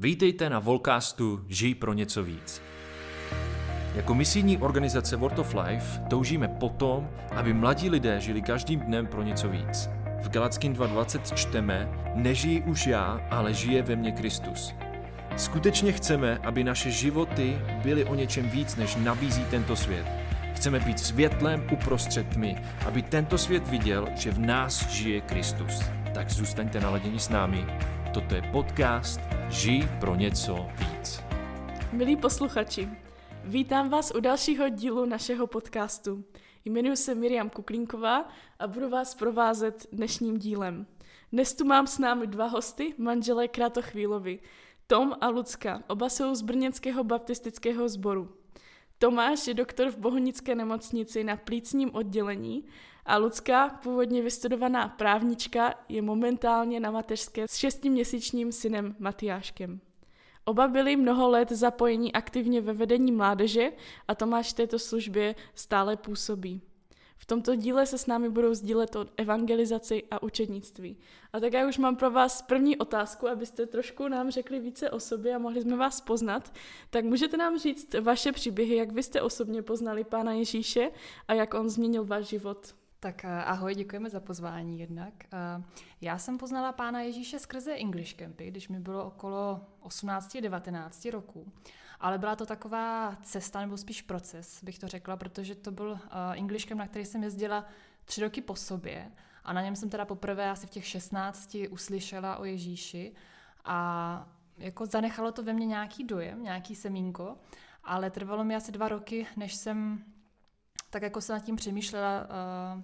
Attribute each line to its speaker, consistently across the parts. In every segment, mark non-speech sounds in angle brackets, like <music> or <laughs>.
Speaker 1: Vítejte na Volcastu Žij pro něco víc. Jako misijní organizace World of Life toužíme potom, aby mladí lidé žili každým dnem pro něco víc. V Galackým 2.20 čteme, nežijí už já, ale žije ve mně Kristus. Skutečně chceme, aby naše životy byly o něčem víc, než nabízí tento svět. Chceme být světlem uprostřed tmy, aby tento svět viděl, že v nás žije Kristus. Tak zůstaňte naladěni s námi. Toto je podcast Žij pro něco víc.
Speaker 2: Milí posluchači, vítám vás u dalšího dílu našeho podcastu. Jmenuji se Miriam Kuklínková a budu vás provázet dnešním dílem. Dnes tu mám s námi dva hosty, manželé Kratochvílovi, Tom a Lucka. Oba jsou z Brněnského baptistického sboru. Tomáš je doktor v Bohunické nemocnici na plícním oddělení a Lucka, původně vystudovaná právnička, je momentálně na mateřské s šestiměsíčním synem Matyáškem. Oba byli mnoho let zapojení aktivně ve vedení mládeže a Tomáš v této službě stále působí. V tomto díle se s námi budou sdílet o evangelizaci a učednictví. A tak já už mám pro vás první otázku, abyste trošku nám řekli více o sobě a mohli jsme vás poznat. Tak můžete nám říct vaše příběhy, jak vy jste osobně poznali Pána Ježíše a jak on změnil váš život?
Speaker 3: Tak eh, ahoj, děkujeme za pozvání jednak. Eh, já jsem poznala pána Ježíše skrze English Campy, když mi bylo okolo 18-19 roků. Ale byla to taková cesta, nebo spíš proces, bych to řekla, protože to byl eh, English Camp, na který jsem jezdila tři roky po sobě. A na něm jsem teda poprvé asi v těch 16 uslyšela o Ježíši. A jako zanechalo to ve mně nějaký dojem, nějaký semínko, ale trvalo mi asi dva roky, než jsem tak jako se nad tím přemýšlela, uh,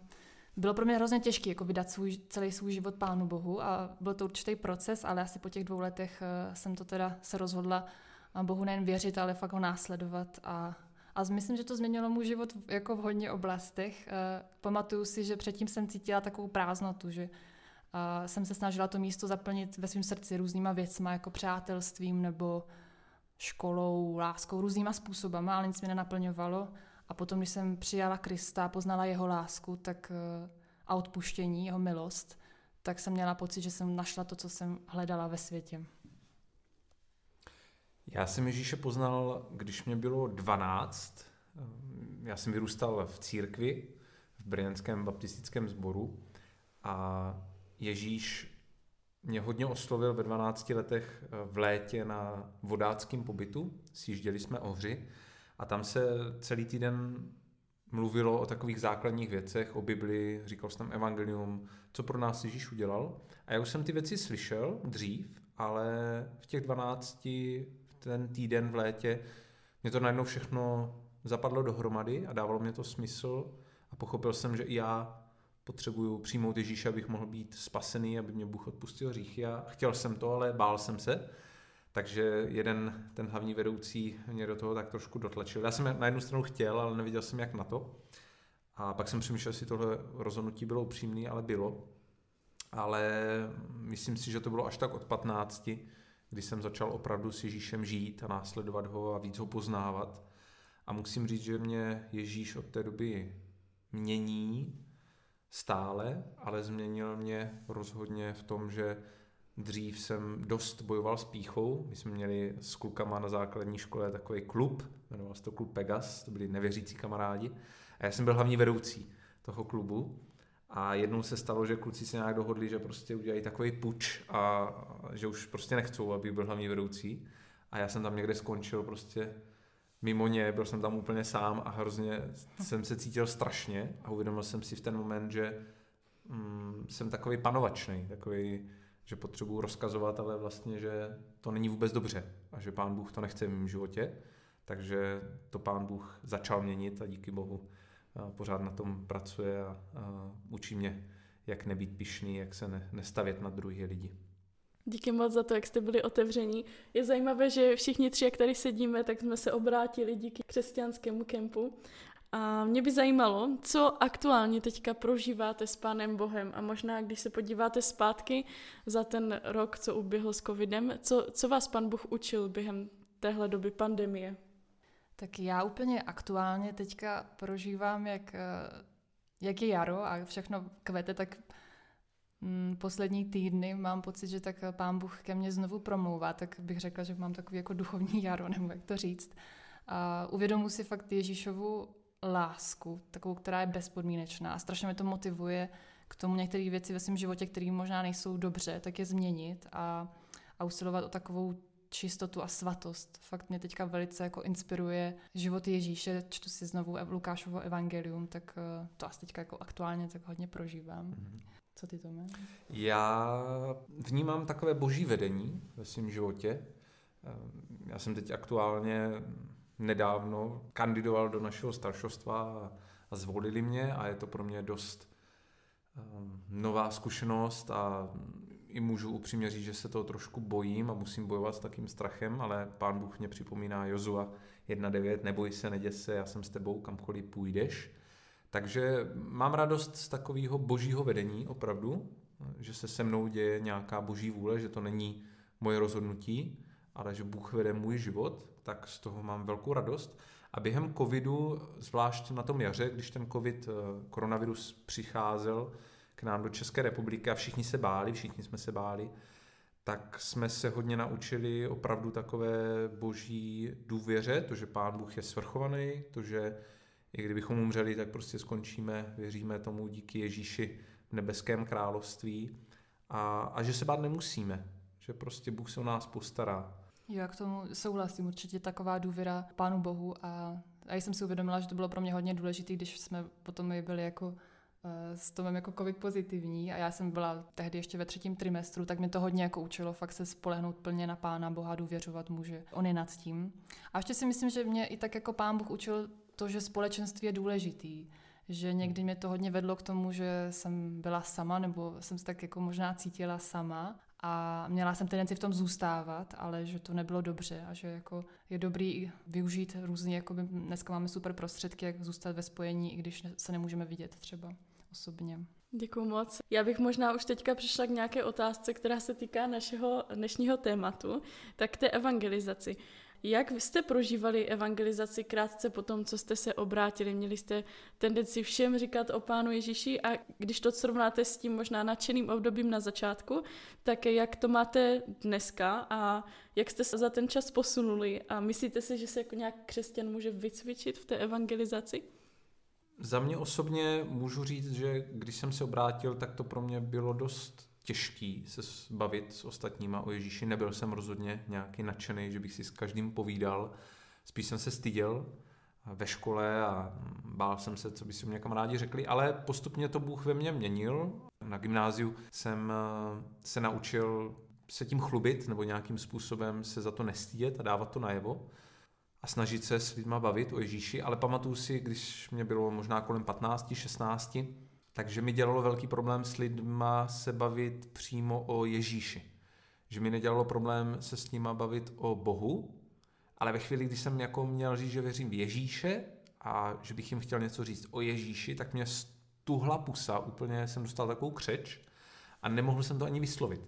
Speaker 3: bylo pro mě hrozně těžké jako vydat svůj, celý svůj život Pánu Bohu a byl to určitý proces, ale asi po těch dvou letech uh, jsem to teda se rozhodla Bohu nejen věřit, ale fakt ho následovat a a myslím, že to změnilo můj život jako v hodně oblastech. Pamatuju si, že předtím jsem cítila takovou prázdnotu, že jsem se snažila to místo zaplnit ve svém srdci různýma věcma, jako přátelstvím nebo školou, láskou, různýma způsobama, ale nic mě nenaplňovalo. A potom, když jsem přijala Krista, poznala jeho lásku tak, eh, a odpuštění, jeho milost, tak jsem měla pocit, že jsem našla to, co jsem hledala ve světě.
Speaker 4: Já jsem Ježíše poznal, když mě bylo 12. Já jsem vyrůstal v církvi, v Brněnském baptistickém sboru a Ježíš mě hodně oslovil ve 12 letech v létě na vodáckém pobytu. Sjížděli jsme ohři a tam se celý týden mluvilo o takových základních věcech, o Bibli, říkal jsem tam evangelium, co pro nás Ježíš udělal. A já už jsem ty věci slyšel dřív, ale v těch 12, ten týden v létě, mě to najednou všechno zapadlo dohromady a dávalo mě to smysl a pochopil jsem, že i já potřebuju přijmout Ježíše, abych mohl být spasený, aby mě Bůh odpustil hříchy a chtěl jsem to, ale bál jsem se. Takže jeden, ten hlavní vedoucí mě do toho tak trošku dotlačil. Já jsem na jednu stranu chtěl, ale neviděl jsem jak na to. A pak jsem přemýšlel, jestli tohle rozhodnutí bylo upřímné, ale bylo. Ale myslím si, že to bylo až tak od 15, kdy jsem začal opravdu s Ježíšem žít a následovat ho a víc ho poznávat. A musím říct, že mě Ježíš od té doby mění stále, ale změnil mě rozhodně v tom, že Dřív jsem dost bojoval s píchou. My jsme měli s klukama na základní škole takový klub, jmenoval se to klub Pegas, to byli nevěřící kamarádi. A já jsem byl hlavní vedoucí toho klubu. A jednou se stalo, že kluci se nějak dohodli, že prostě udělají takový puč a že už prostě nechcou, aby byl hlavní vedoucí. A já jsem tam někde skončil prostě mimo ně, byl jsem tam úplně sám a hrozně jsem se cítil strašně a uvědomil jsem si v ten moment, že mm, jsem takový panovačný, takový že potřebuju rozkazovat, ale vlastně, že to není vůbec dobře a že pán Bůh to nechce v mém životě. Takže to pán Bůh začal měnit a díky Bohu pořád na tom pracuje a, učí mě, jak nebýt pišný, jak se ne, nestavět na druhé lidi.
Speaker 2: Díky moc za to, jak jste byli otevření. Je zajímavé, že všichni tři, jak tady sedíme, tak jsme se obrátili díky křesťanskému kempu a mě by zajímalo, co aktuálně teďka prožíváte s Pánem Bohem a možná, když se podíváte zpátky za ten rok, co uběhl s covidem, co, co vás Pán Bůh učil během téhle doby pandemie?
Speaker 3: Tak já úplně aktuálně teďka prožívám, jak, eh, jak je jaro a všechno kvete, tak mm, poslední týdny mám pocit, že tak pán Bůh ke mně znovu promlouvá, tak bych řekla, že mám takový jako duchovní jaro, <laughs> nebo jak to říct. A uvědomuji si fakt Ježíšovu lásku, takovou, která je bezpodmínečná a strašně mě to motivuje k tomu některé věci ve svém životě, které možná nejsou dobře, tak je změnit a, a usilovat o takovou čistotu a svatost. Fakt mě teďka velice jako inspiruje život Ježíše, čtu si znovu Lukášovo evangelium, tak eh, to asi teďka jako aktuálně tak hodně prožívám. Mm-hmm. Co ty to mě?
Speaker 4: Já vnímám takové boží vedení ve svém životě. Eh, já jsem teď aktuálně nedávno kandidoval do našeho staršostva a, zvolili mě a je to pro mě dost um, nová zkušenost a i můžu upřímně říct, že se toho trošku bojím a musím bojovat s takým strachem, ale pán Bůh mě připomíná Jozua 1.9, neboj se, neděs se, já jsem s tebou, kamkoliv půjdeš. Takže mám radost z takového božího vedení opravdu, že se se mnou děje nějaká boží vůle, že to není moje rozhodnutí, ale že Bůh vede můj život, tak z toho mám velkou radost. A během covidu, zvlášť na tom jaře, když ten covid, eh, koronavirus přicházel k nám do České republiky a všichni se báli, všichni jsme se báli, tak jsme se hodně naučili opravdu takové boží důvěře, to, že Pán Bůh je svrchovaný, to, že i kdybychom umřeli, tak prostě skončíme, věříme tomu díky Ježíši v nebeském království a, a že se bát nemusíme, že prostě Bůh se o nás postará.
Speaker 3: Jo, já k tomu souhlasím, určitě taková důvěra Pánu Bohu a, a jsem si uvědomila, že to bylo pro mě hodně důležité, když jsme potom byli jako eh, s Tomem jako covid pozitivní a já jsem byla tehdy ještě ve třetím trimestru, tak mě to hodně jako učilo fakt se spolehnout plně na Pána Boha, důvěřovat mu, že on je nad tím. A ještě si myslím, že mě i tak jako Pán Bůh učil to, že společenství je důležitý, že někdy mě to hodně vedlo k tomu, že jsem byla sama, nebo jsem se tak jako možná cítila sama a měla jsem tendenci v tom zůstávat, ale že to nebylo dobře a že jako je dobrý využít různě, jako dneska máme super prostředky, jak zůstat ve spojení, i když se nemůžeme vidět třeba osobně.
Speaker 2: Děkuji moc. Já bych možná už teďka přišla k nějaké otázce, která se týká našeho dnešního tématu, tak té evangelizaci. Jak jste prožívali evangelizaci krátce po tom, co jste se obrátili? Měli jste tendenci všem říkat o Pánu Ježíši a když to srovnáte s tím možná nadšeným obdobím na začátku, tak jak to máte dneska a jak jste se za ten čas posunuli a myslíte si, že se jako nějak křesťan může vycvičit v té evangelizaci?
Speaker 4: Za mě osobně můžu říct, že když jsem se obrátil, tak to pro mě bylo dost těžký se bavit s ostatníma o Ježíši. Nebyl jsem rozhodně nějaký nadšený, že bych si s každým povídal. Spíš jsem se styděl ve škole a bál jsem se, co by si mě kamarádi řekli, ale postupně to Bůh ve mně měnil. Na gymnáziu jsem eh, se naučil se tím chlubit nebo nějakým způsobem se za to nestídět a dávat to najevo a snažit se s lidma bavit o Ježíši, ale pamatuju si, když mě bylo možná kolem 15, 16, takže mi dělalo velký problém s lidma se bavit přímo o Ježíši. Že mi nedělalo problém se s nima bavit o Bohu, ale ve chvíli, kdy jsem jako měl říct, že věřím v Ježíše a že bych jim chtěl něco říct o Ježíši, tak mě stuhla pusa, úplně jsem dostal takovou křeč a nemohl jsem to ani vyslovit.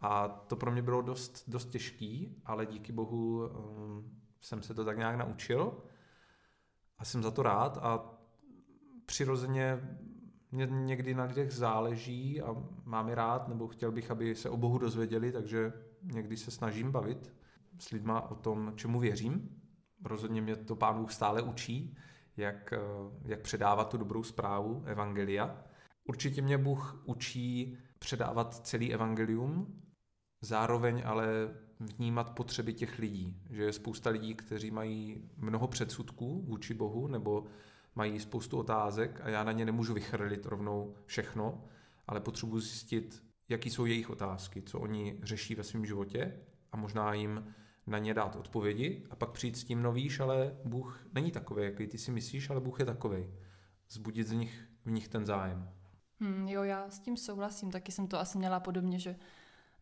Speaker 4: A to pro mě bylo dost, dost těžký, ale díky bohu um, jsem se to tak nějak naučil a jsem za to rád a přirozeně mě někdy na lidech záleží a mám je rád, nebo chtěl bych, aby se o Bohu dozvěděli, takže někdy se snažím bavit s lidma o tom, čemu věřím. Rozhodně mě to pán Bůh stále učí, jak, eh, jak předávat tu dobrou zprávu Evangelia. Určitě mě Bůh učí předávat celý Evangelium, zároveň ale vnímat potřeby těch lidí. Že je spousta lidí, kteří mají mnoho předsudků vůči Bohu, nebo mají spoustu otázek a já na ně nemůžu vychrlit rovnou všechno, ale potřebuji zjistit, jaký jsou jejich otázky, co oni řeší ve svém životě a možná jim na ně dát odpovědi a pak přijít s tím, no víš, ale Bůh není takový, jaký ty si myslíš, ale Bůh je takový. Zbudit z nich, v nich ten zájem.
Speaker 3: Hmm, jo, já s tím souhlasím, taky jsem to asi měla podobně, že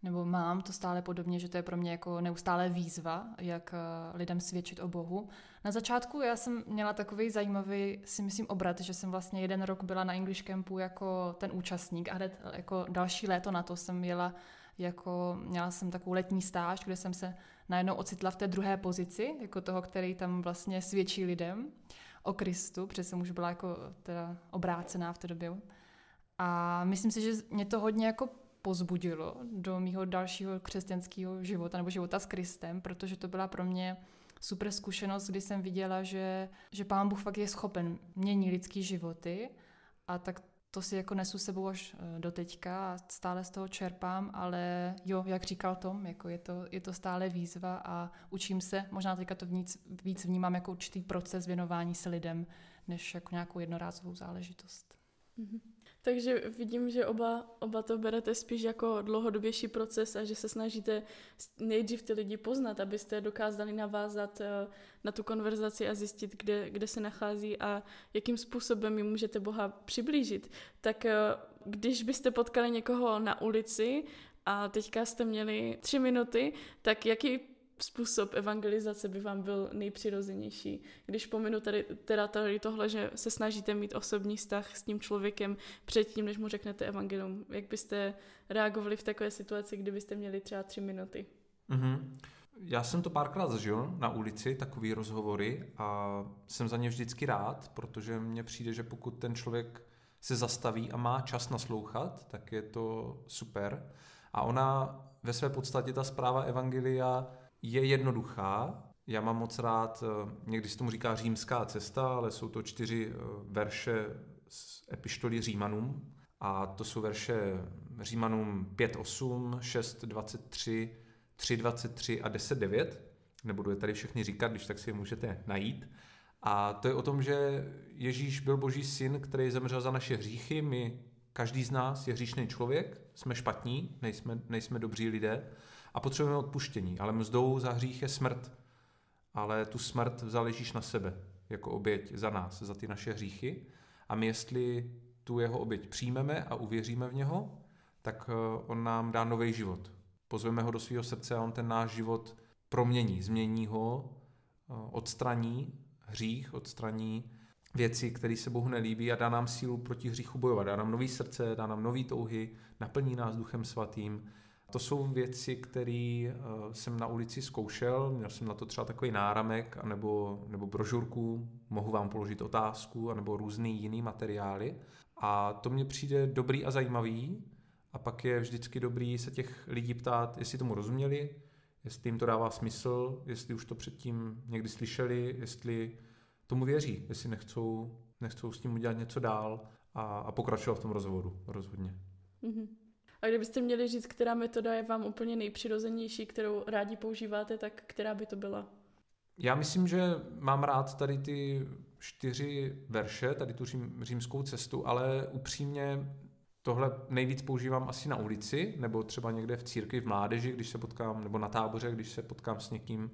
Speaker 3: nebo mám to stále podobně, že to je pro mě jako neustále výzva, jak eh, lidem svědčit o Bohu. Na začátku já jsem měla takový zajímavý, si myslím, obrat, že jsem vlastně jeden rok byla na English Campu jako ten účastník a hned jako další léto na to jsem jela jako, měla jsem takovou letní stáž, kde jsem se najednou ocitla v té druhé pozici, jako toho, který tam vlastně svědčí lidem o Kristu, protože jsem už byla jako teda obrácená v té době. A myslím si, že mě to hodně jako pozbudilo do mého dalšího křesťanského života nebo života s Kristem, protože to byla pro mě super zkušenost, kdy jsem viděla, že, že Pán Bůh fakt je schopen měnit lidský životy a tak to si jako nesu sebou až eh, do teďka a stále z toho čerpám, ale jo, jak říkal Tom, jako je, to, je to stále výzva a učím se, možná teďka to víc, víc vnímám jako určitý proces věnování se lidem, než jako nějakou jednorázovou záležitost.
Speaker 2: Mm-hmm. Takže vidím, že oba, oba to berete spíš jako dlouhodobější proces a že se snažíte nejdřív ty lidi poznat, abyste dokázali navázat eh, na tu konverzaci a zjistit, kde, kde se nachází a jakým způsobem jim můžete Boha přiblížit. Tak eh, když byste potkali někoho na ulici a teďka jste měli tři minuty, tak jaký způsob evangelizace by vám byl nejpřirozenější. Když pominu tady, teda tady tohle, že se snažíte mít osobní vztah s tím člověkem předtím, než mu řeknete evangelium, jak byste reagovali v takové situaci, kdybyste měli třeba tři minuty?
Speaker 4: Mm-hmm. Já jsem to párkrát zažil na ulici, takový rozhovory a jsem za ně vždycky rád, protože mně přijde, že pokud ten člověk se zastaví a má čas naslouchat, tak je to super. A ona ve své podstatě ta zpráva Evangelia je jednoduchá. Já mám moc rád, eh, někdy se tomu říká římská cesta, ale jsou to čtyři eh, verše z epištoly Římanům. A to jsou verše Římanům 5.8, 6.23, 3.23 a 10.9. Nebudu je tady všechny říkat, když tak si je můžete najít. A to je o tom, že Ježíš byl boží syn, který zemřel za naše hříchy. My, každý z nás je hříšný člověk, jsme špatní, nejsme, nejsme dobří lidé a potřebujeme odpuštění, ale mzdou za hřích je smrt. Ale tu smrt vzal Ježíš na sebe jako oběť za nás, za ty naše hříchy. A my jestli tu jeho oběť přijmeme a uvěříme v něho, tak eh, on nám dá nový život. Pozveme ho do svého srdce a on ten náš život promění, změní ho, eh, odstraní hřích, odstraní věci, které se Bohu nelíbí a dá nám sílu proti hříchu bojovat. Dá nám nový srdce, dá nám nový touhy, naplní nás duchem svatým to jsou věci, které uh, jsem na ulici zkoušel, měl jsem na to třeba takový náramek anebo, nebo brožurku, mohu vám položit otázku, anebo různý jiný materiály. A to mně přijde dobrý a zajímavý. A pak je vždycky dobrý se těch lidí ptát, jestli tomu rozuměli, jestli jim to dává smysl, jestli už to předtím někdy slyšeli, jestli tomu věří, jestli nechcou, nechcou s tím udělat něco dál a, a pokračovat v tom rozhovoru rozhodně. Mm-hmm.
Speaker 2: A kdybyste měli říct, která metoda je vám úplně nejpřirozenější, kterou rádi používáte, tak která by to byla?
Speaker 4: Já myslím, že mám rád tady ty čtyři verše, tady tu řím, římskou cestu, ale upřímně tohle nejvíc používám asi na ulici, nebo třeba někde v církvi, v mládeži, když se potkám, nebo na táboře, když se potkám s někým,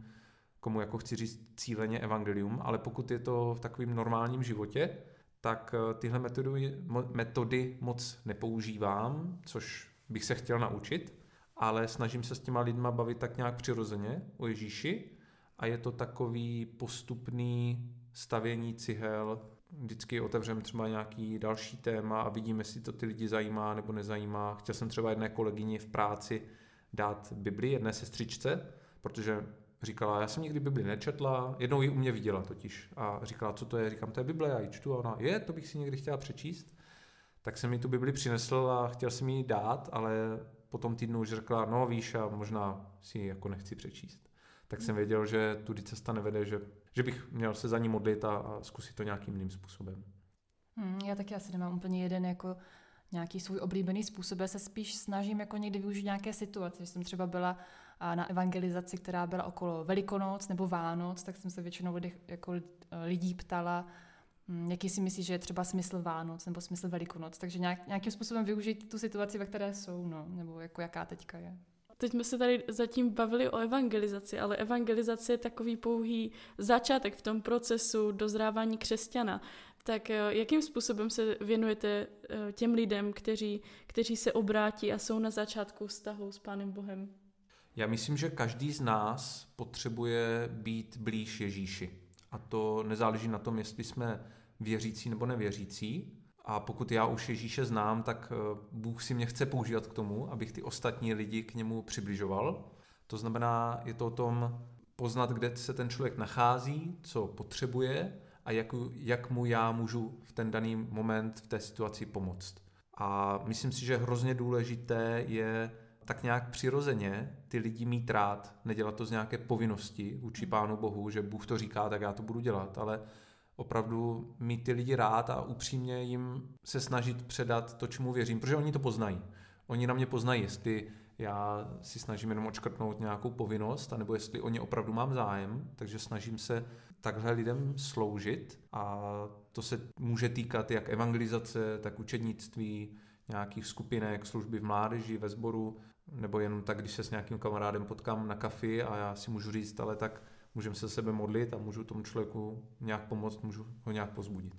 Speaker 4: komu jako chci říct cíleně evangelium, ale pokud je to v takovém normálním životě, tak eh, tyhle metody, metody moc nepoužívám, což bych se chtěl naučit, ale snažím se s těma lidma bavit tak nějak přirozeně o Ježíši a je to takový postupný stavění cihel, vždycky otevřem třeba nějaký další téma a vidím, jestli to ty lidi zajímá nebo nezajímá. Chtěl jsem třeba jedné kolegyni v práci dát Bibli, jedné sestřičce, protože říkala, já jsem nikdy Bibli nečetla, jednou ji u mě viděla totiž a říkala, co to je, říkám, to je Bible, já ji čtu. A ona, je, to bych si někdy chtěla přečíst tak jsem mi tu Bibli přinesl a chtěl jsem ji dát, ale po tom týdnu už řekla, no víš, a možná si ji jako nechci přečíst. Tak jsem věděl, že tudy cesta nevede, že, že bych měl se za ní modlit a, a zkusit to nějakým jiným způsobem.
Speaker 3: Hmm, já taky asi nemám úplně jeden jako nějaký svůj oblíbený způsob. Já se spíš snažím jako někdy využít nějaké situace. Že jsem třeba byla na evangelizaci, která byla okolo Velikonoc nebo Vánoc, tak jsem se většinou jako lidí ptala, jaký si myslíš, že je třeba smysl Vánoc nebo smysl Velikonoc, takže nějak, nějakým způsobem využít tu situaci, ve které jsou, no, nebo jako jaká teďka je.
Speaker 2: Teď jsme se tady zatím bavili o evangelizaci, ale evangelizace je takový pouhý začátek v tom procesu dozrávání křesťana. Tak eh, jakým způsobem se věnujete eh, těm lidem, kteří, kteří se obrátí a jsou na začátku vztahu s Pánem Bohem?
Speaker 4: Já myslím, že každý z nás potřebuje být blíž Ježíši. A to nezáleží na tom, jestli jsme věřící nebo nevěřící. A pokud já už Ježíše znám, tak eh, Bůh si mě chce používat k tomu, abych ty ostatní lidi k němu přibližoval. To znamená, je to o tom poznat, kde se ten člověk nachází, co potřebuje a jak, jak mu já můžu v ten daný moment v té situaci pomoct. A myslím si, že hrozně důležité je tak nějak přirozeně ty lidi mít rád, nedělat to z nějaké povinnosti vůči Pánu Bohu, že Bůh to říká, tak já to budu dělat, ale opravdu mít ty lidi rád a upřímně jim se snažit předat to, čemu věřím, protože oni to poznají. Oni na mě poznají, jestli já si snažím jenom očkrtnout nějakou povinnost, anebo jestli o ně opravdu mám zájem, takže snažím se takhle lidem sloužit a to se může týkat jak evangelizace, tak učednictví, nějakých skupinek, služby v mládeži, ve sboru, nebo jenom tak, když se s nějakým kamarádem potkám na kafi a já si můžu říct, ale tak můžeme se sebe modlit a můžu tomu člověku nějak pomoct, můžu ho nějak pozbudit.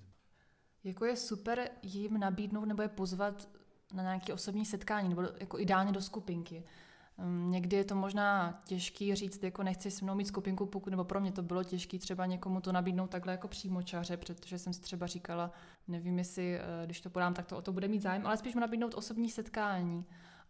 Speaker 3: Jako je super jim nabídnout nebo je pozvat na nějaké osobní setkání, nebo jako ideálně do skupinky. Hm, někdy je to možná těžký říct, jako nechci s mnou mít skupinku, pokud, nebo pro mě to bylo těžké třeba někomu to nabídnout takhle jako přímočaře, protože jsem si třeba říkala, nevím, jestli eh, když to podám, tak to o to bude mít zájem, ale spíš mu nabídnout osobní setkání.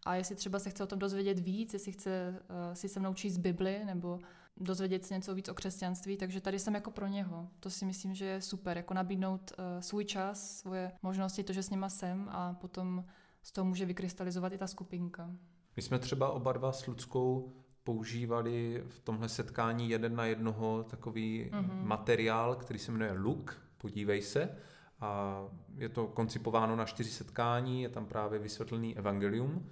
Speaker 3: A jestli třeba se chce o tom dozvědět víc, jestli chce uh, si se mnou číst Bibli nebo dozvědět se něco víc o křesťanství, takže tady jsem jako pro něho. To si myslím, že je super, jako nabídnout uh, svůj čas, svoje možnosti, to, že s nima jsem a potom z toho může vykrystalizovat i ta skupinka.
Speaker 4: My jsme třeba oba dva s Ludskou používali v tomhle setkání jeden na jednoho takový mm-hmm. materiál, který se jmenuje Look, podívej se. A je to koncipováno na čtyři setkání, je tam právě vysvětlený evangelium.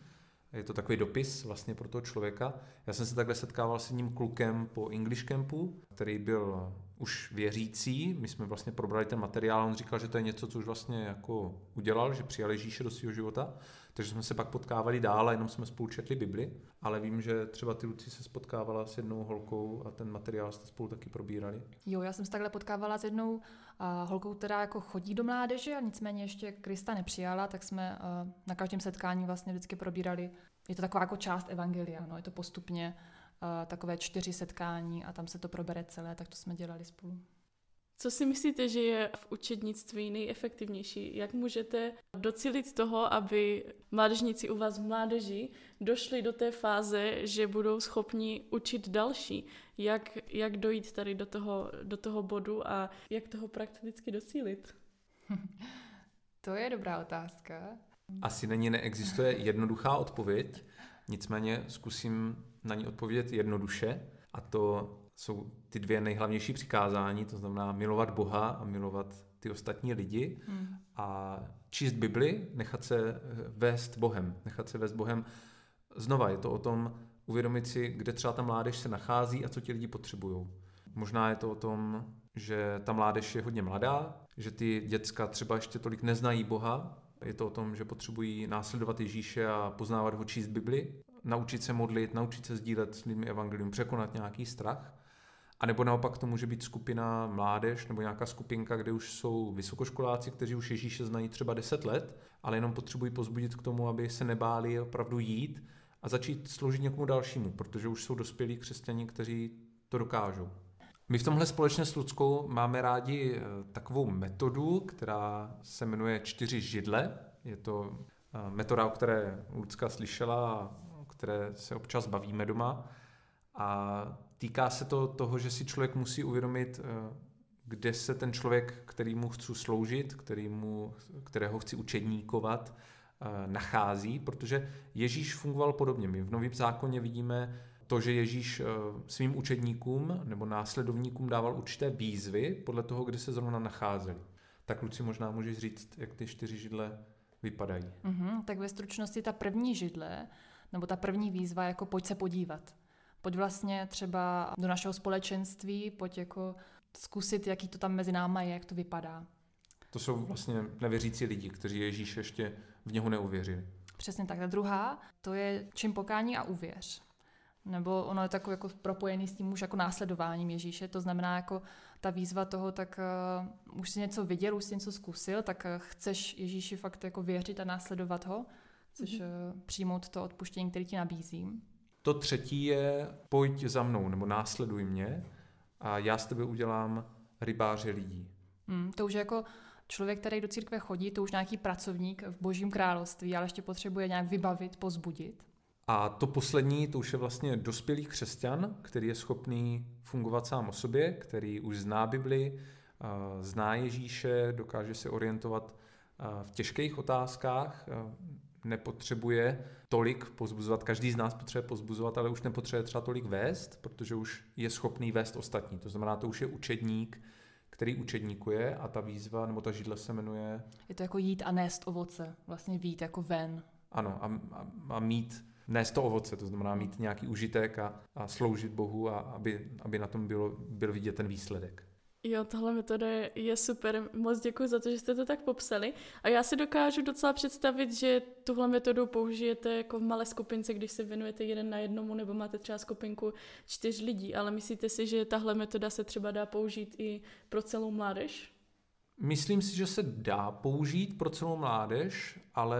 Speaker 4: Je to takový dopis vlastně pro toho člověka. Já jsem se takhle setkával s jedním klukem po English Campu, který byl už věřící. My jsme vlastně probrali ten materiál, on říkal, že to je něco, co už vlastně jako udělal, že přijal Ježíše do svého života. Takže jsme se pak potkávali dál a jenom jsme spolu četli Bibli. Ale vím, že třeba ty Luci se spotkávala s jednou holkou a ten materiál jste spolu taky probírali.
Speaker 3: Jo, já jsem se takhle potkávala s jednou uh, holkou, která jako chodí do mládeže a nicméně ještě Krista nepřijala, tak jsme uh, na každém setkání vlastně vždycky probírali. Je to taková jako část evangelia, no, je to postupně takové čtyři setkání a tam se to probere celé, tak to jsme dělali spolu.
Speaker 2: Co si myslíte, že je v učednictví nejefektivnější? Jak můžete docílit toho, aby mládežníci u vás v mládeži došli do té fáze, že budou schopni učit další? Jak, jak dojít tady do toho, do toho bodu a jak toho prakticky docílit? <laughs>
Speaker 3: To je dobrá otázka.
Speaker 4: Asi na ní neexistuje jednoduchá odpověď, nicméně zkusím na ní odpovědět jednoduše. A to jsou ty dvě nejhlavnější přikázání, to znamená milovat Boha a milovat ty ostatní lidi hmm. a číst Bibli, nechat se eh, vést Bohem, nechat se vést Bohem. Znova je to o tom uvědomit si, kde třeba ta mládež se nachází a co ti lidi potřebují. Možná je to o tom, že ta mládež je hodně mladá, že ty děcka třeba ještě tolik neznají Boha. Je to o tom, že potřebují následovat Ježíše a poznávat ho číst Bibli, naučit se modlit, naučit se sdílet s lidmi evangelium, překonat nějaký strach. A nebo naopak to může být skupina mládež nebo nějaká skupinka, kde už jsou vysokoškoláci, kteří už Ježíše znají třeba 10 let, ale jenom potřebují pozbudit k tomu, aby se nebáli opravdu jít a začít sloužit někomu dalšímu, protože už jsou dospělí křesťani, kteří to dokážou. My v tomhle společně s Ludskou máme rádi eh, takovou metodu, která se jmenuje čtyři židle. Je to eh, metoda, o které Lucka slyšela a které se občas bavíme doma. A týká se to toho, že si člověk musí uvědomit, eh, kde se ten člověk, který mu chci sloužit, který mu, kterého chci učedníkovat, eh, nachází, protože Ježíš fungoval podobně. My v Novém zákoně vidíme to, že Ježíš eh, svým učedníkům nebo následovníkům dával určité výzvy podle toho, kde se zrovna nacházeli. Tak Luci možná můžeš říct, jak ty čtyři židle vypadají.
Speaker 3: Mm-hmm, tak ve stručnosti ta první židle, nebo ta první výzva, jako pojď se podívat pojď vlastně třeba do našeho společenství, pojď jako zkusit, jaký to tam mezi náma je, jak to vypadá.
Speaker 4: To jsou vlastně nevěřící lidi, kteří Ježíš ještě v něho neuvěřili.
Speaker 3: Přesně tak. Ta druhá, to je čím pokání a uvěř. Nebo ono je takový jako propojený s tím už jako následováním Ježíše. To znamená jako ta výzva toho, tak uh, už si něco viděl, už si něco zkusil, tak uh, chceš Ježíši fakt jako věřit a následovat ho. Chceš mm-hmm. přijmout to odpuštění, který ti nabízím.
Speaker 4: To třetí je pojď za mnou nebo následuj mě a já s tebe udělám rybáře lidí.
Speaker 3: Hmm, to už je jako člověk, který do církve chodí, to už nějaký pracovník v božím království, ale ještě potřebuje nějak vybavit, pozbudit.
Speaker 4: A to poslední, to už je vlastně dospělý křesťan, který je schopný fungovat sám o sobě, který už zná Bibli, zná Ježíše, dokáže se orientovat v těžkých otázkách nepotřebuje tolik pozbuzovat, každý z nás potřebuje pozbuzovat, ale už nepotřebuje třeba tolik vést, protože už je schopný vést ostatní. To znamená, to už je učedník, který učedníkuje a ta výzva nebo ta židle se jmenuje...
Speaker 3: Je to jako jít a nést ovoce, vlastně vít jako ven.
Speaker 4: Ano, a, a, a mít, nést to ovoce, to znamená mít nějaký užitek a, a sloužit Bohu a aby, aby na tom bylo, byl vidět ten výsledek.
Speaker 2: Jo, tahle metoda je, je super. Moc děkuji za to, že jste to tak popsali. A já si dokážu docela představit, že tuhle metodu použijete jako v malé skupince, když se věnujete jeden na jednomu, nebo máte třeba skupinku čtyř lidí. Ale myslíte si, že tahle metoda se třeba dá použít i pro celou mládež?
Speaker 4: Myslím si, že se dá použít pro celou mládež, ale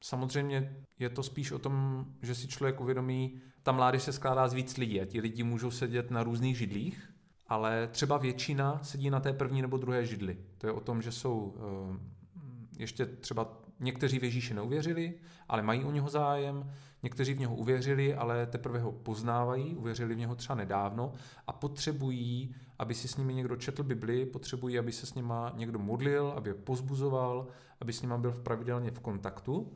Speaker 4: samozřejmě je to spíš o tom, že si člověk uvědomí, ta mládež se skládá z víc lidí a ti lidi můžou sedět na různých židlích ale třeba většina sedí na té první nebo druhé židli. To je o tom, že jsou eh, ještě třeba někteří v Ježíše neuvěřili, ale mají o něho zájem, někteří v něho uvěřili, ale teprve ho poznávají, uvěřili v něho třeba nedávno a potřebují, aby si s nimi někdo četl Bibli, potřebují, aby se s nima někdo modlil, aby je pozbuzoval, aby s nima byl pravidelně v kontaktu.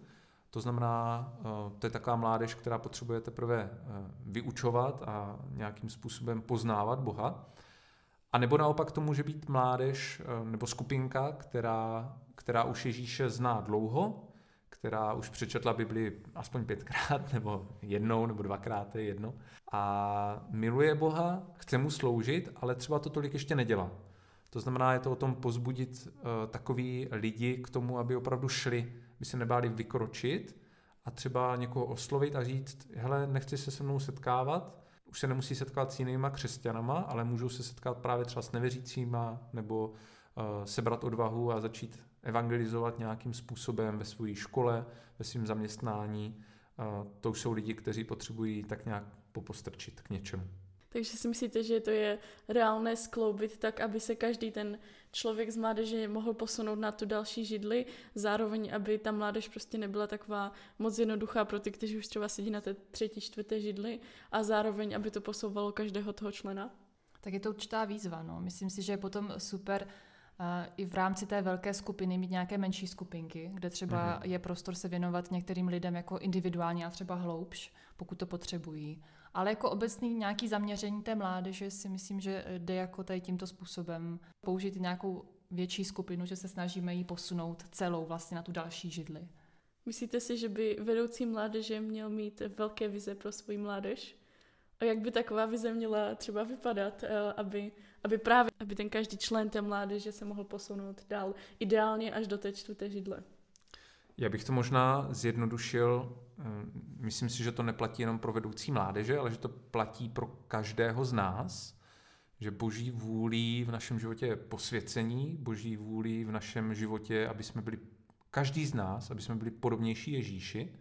Speaker 4: To znamená, eh, to je taková mládež, která potřebuje teprve eh, vyučovat a nějakým způsobem poznávat Boha. A nebo naopak to může být mládež eh, nebo skupinka, která, která už Ježíše zná dlouho, která už přečetla Bibli aspoň pětkrát, <laughs> nebo jednou, nebo dvakrát, je jedno, a miluje Boha, chce mu sloužit, ale třeba to tolik ještě nedělá. To znamená, je to o tom pozbudit uh, takový lidi k tomu, aby opravdu šli, by se nebáli vykročit a třeba někoho oslovit a říct, hele, nechci se se mnou setkávat, už se nemusí setkat s jinýma křesťanama, ale můžou se setkat právě třeba s nevěřícíma nebo uh, sebrat odvahu a začít evangelizovat nějakým způsobem ve své škole, ve svém zaměstnání. Uh, to už jsou lidi, kteří potřebují tak nějak popostrčit k něčemu.
Speaker 2: Takže si myslíte, že to je reálné skloubit tak, aby se každý ten člověk z mládeže mohl posunout na tu další židli, zároveň, aby ta mládež prostě nebyla taková moc jednoduchá pro ty, kteří už třeba sedí na té třetí, čtvrté židli a zároveň, aby to posouvalo každého toho člena?
Speaker 3: Tak je to určitá výzva. No. Myslím si, že je potom super uh, i v rámci té velké skupiny mít nějaké menší skupinky, kde třeba mm-hmm. je prostor se věnovat některým lidem jako individuálně a třeba hloubš, pokud to potřebují. Ale jako obecný nějaký zaměření té mládeže si myslím, že jde jako tady tímto způsobem použít nějakou větší skupinu, že se snažíme ji posunout celou vlastně na tu další židli.
Speaker 2: Myslíte si, že by vedoucí mládeže měl mít velké vize pro svou mládež? A jak by taková vize měla třeba vypadat, eh, aby, aby právě aby ten každý člen té mládeže se mohl posunout dál, ideálně až do té čtvrté židle?
Speaker 4: Já bych to možná zjednodušil. Eh, myslím si, že to neplatí jenom pro vedoucí mládeže, ale že to platí pro každého z nás, že boží vůlí v našem životě je posvěcení, boží vůlí v našem životě, aby jsme byli, každý z nás, aby jsme byli podobnější Ježíši.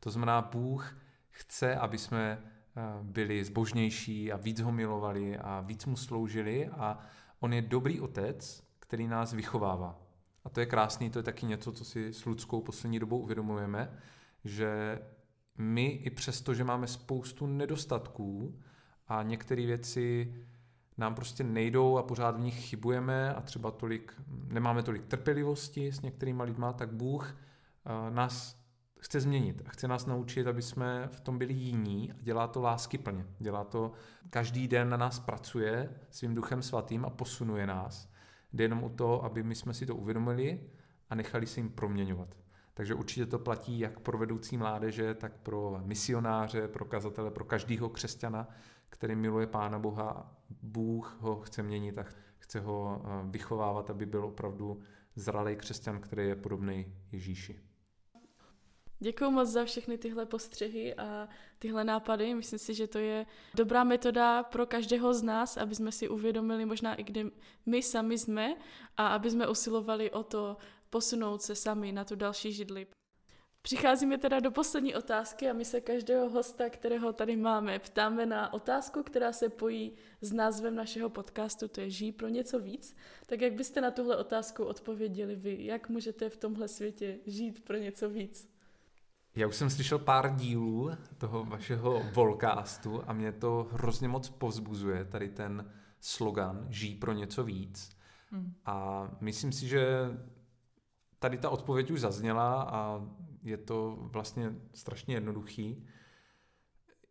Speaker 4: To znamená, Bůh chce, aby jsme eh, byli zbožnější a víc ho milovali a víc mu sloužili a on je dobrý otec, který nás vychovává. A to je krásný, to je taky něco, co si s Ludskou poslední dobou uvědomujeme, že my i přesto, že máme spoustu nedostatků a některé věci nám prostě nejdou a pořád v nich chybujeme a třeba tolik, nemáme tolik trpělivosti s některýma lidma, tak Bůh eh, nás chce změnit a chce nás naučit, aby jsme v tom byli jiní a dělá to lásky plně. Dělá to, každý den na nás pracuje svým duchem svatým a posunuje nás. Jde jenom o to, aby my jsme si to uvědomili a nechali se jim proměňovat. Takže určitě to platí jak pro vedoucí mládeže, tak pro misionáře, pro kazatele, pro každého křesťana, který miluje Pána Boha. Bůh ho chce měnit a chce ho eh, vychovávat, aby byl opravdu zralý křesťan, který je podobný Ježíši.
Speaker 2: Děkuji moc za všechny tyhle postřehy a tyhle nápady. Myslím si, že to je dobrá metoda pro každého z nás, aby jsme si uvědomili možná i kde my sami jsme a aby jsme usilovali o to posunout se sami na tu další židli. Přicházíme teda do poslední otázky a my se každého hosta, kterého tady máme, ptáme na otázku, která se pojí s názvem našeho podcastu, to je Žij pro něco víc. Tak jak byste na tuhle otázku odpověděli vy? Jak můžete v tomhle světě žít pro něco víc?
Speaker 4: Já už jsem slyšel pár dílů toho vašeho volcastu a mě to hrozně moc povzbuzuje, tady ten slogan Žij pro něco víc. Hmm. A myslím si, že tady ta odpověď už zazněla a je to vlastně strašně jednoduchý.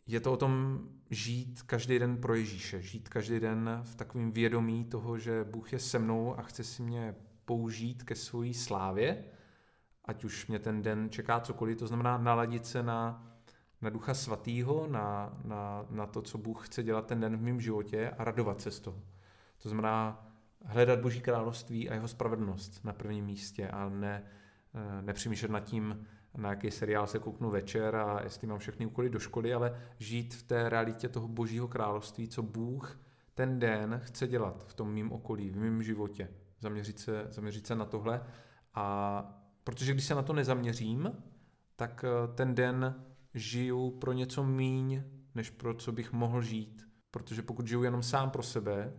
Speaker 4: Je to o tom žít každý den pro Ježíše, žít každý den v takovém vědomí toho, že Bůh je se mnou a chce si mě použít ke svojí slávě, ať už mě ten den čeká cokoliv, to znamená naladit se na, na Ducha Svatýho, na, na, na to, co Bůh chce dělat ten den v mém životě a radovat se z toho. To znamená hledat Boží království a jeho spravedlnost na prvním místě a ne, eh, nepřemýšlet nad tím, na jaký seriál se kouknu večer a jestli mám všechny úkoly do školy, ale žít v té realitě toho božího království, co Bůh ten den chce dělat v tom mým okolí, v mém životě. Zaměřit se, zaměřit se na tohle. A protože když se na to nezaměřím, tak eh, ten den žiju pro něco míň, než pro co bych mohl žít. Protože pokud žiju jenom sám pro sebe,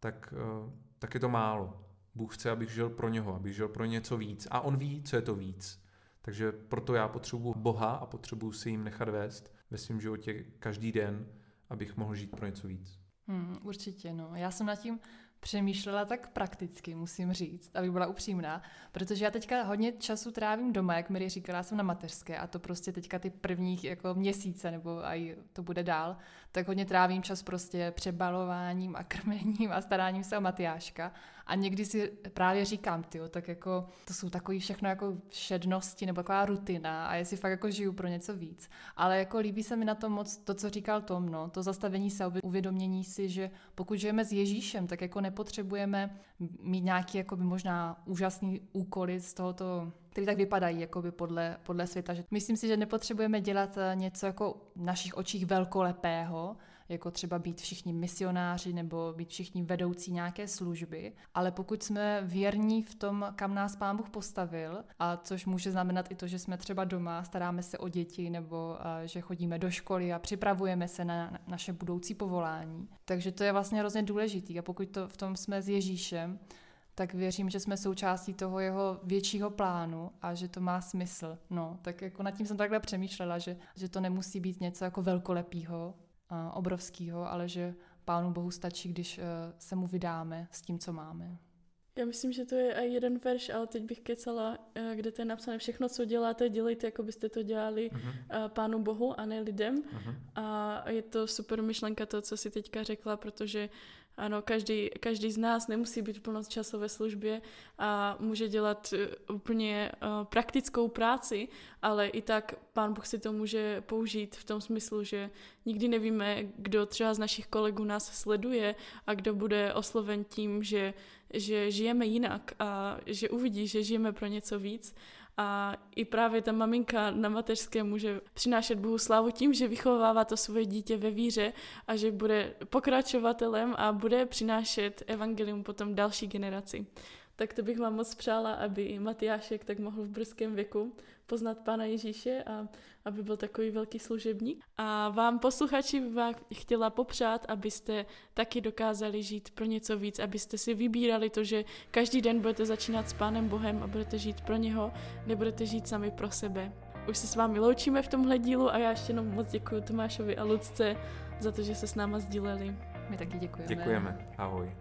Speaker 4: tak, eh, tak je to málo. Bůh chce, abych žil pro něho, abych žil pro něco víc. A on ví, co je to víc. Takže proto já potřebuji Boha a potřebuji si jim nechat vést ve svém životě každý den, abych mohl žít pro něco víc.
Speaker 3: Hmm, určitě, no. Já jsem nad tím přemýšlela tak prakticky, musím říct, aby byla upřímná, protože já teďka hodně času trávím doma, jak mi říkala, jsem na mateřské a to prostě teďka ty prvních jako měsíce, nebo i to bude dál, tak hodně trávím čas prostě přebalováním a krmením a staráním se o Matyáška a někdy si právě říkám, ty, tak jako to jsou takový všechno jako šednosti nebo taková rutina a jestli fakt jako žiju pro něco víc. Ale jako líbí se mi na tom moc to, co říkal Tom, no, to zastavení se, uvědomění si, že pokud žijeme s Ježíšem, tak jako nepotřebujeme mít nějaký jako by možná úžasný úkoly z tohoto který tak vypadají jakoby podle, podle světa. Že myslím si, že nepotřebujeme dělat eh, něco jako v našich očích velkolepého, jako třeba být všichni misionáři nebo být všichni vedoucí nějaké služby, ale pokud jsme věrní v tom, kam nás Pán Bůh postavil, a což může znamenat i to, že jsme třeba doma, staráme se o děti nebo uh, že chodíme do školy a připravujeme se na, na naše budoucí povolání. Takže to je vlastně hrozně důležitý a pokud to v tom jsme s Ježíšem, tak věřím, že jsme součástí toho jeho většího plánu a že to má smysl. No, tak jako nad tím jsem takhle přemýšlela, že, že to nemusí být něco jako velkolepého, obrovského, ale že Pánu Bohu stačí, když eh, se mu vydáme s tím, co máme.
Speaker 2: Já myslím, že to je i jeden verš, ale teď bych kecala, eh, kde to je napsané, všechno, co děláte, dělejte, jako byste to dělali uh-huh. Pánu Bohu a ne lidem. Uh-huh. A je to super myšlenka to, co si teďka řekla, protože ano, každý, každý z nás nemusí být v plnočasové službě a může dělat eh, úplně uh, praktickou práci, ale i tak pán Bůh si to může použít v tom smyslu, že nikdy nevíme, kdo třeba z našich kolegů nás sleduje a kdo bude osloven tím, že, že žijeme jinak a že uvidí, že žijeme pro něco víc a i právě ta maminka na mateřské může přinášet Bohu slávu tím, že vychovává to svoje dítě ve víře a že bude pokračovatelem a bude přinášet evangelium potom další generaci. Tak to bych vám moc přála, aby i Matyášek tak mohl v brzkém věku poznat Pána Ježíše a aby byl takový velký služebník. A vám posluchači bych vám chtěla popřát, abyste taky dokázali žít pro něco víc, abyste si vybírali to, že každý den budete začínat s Pánem Bohem a budete žít pro něho, nebudete žít sami pro sebe. Už se s vámi loučíme v tomhle dílu a já ještě jenom moc děkuji Tomášovi a Lucce za to, že se s náma sdíleli.
Speaker 3: My taky děkujeme.
Speaker 4: Děkujeme. Ahoj.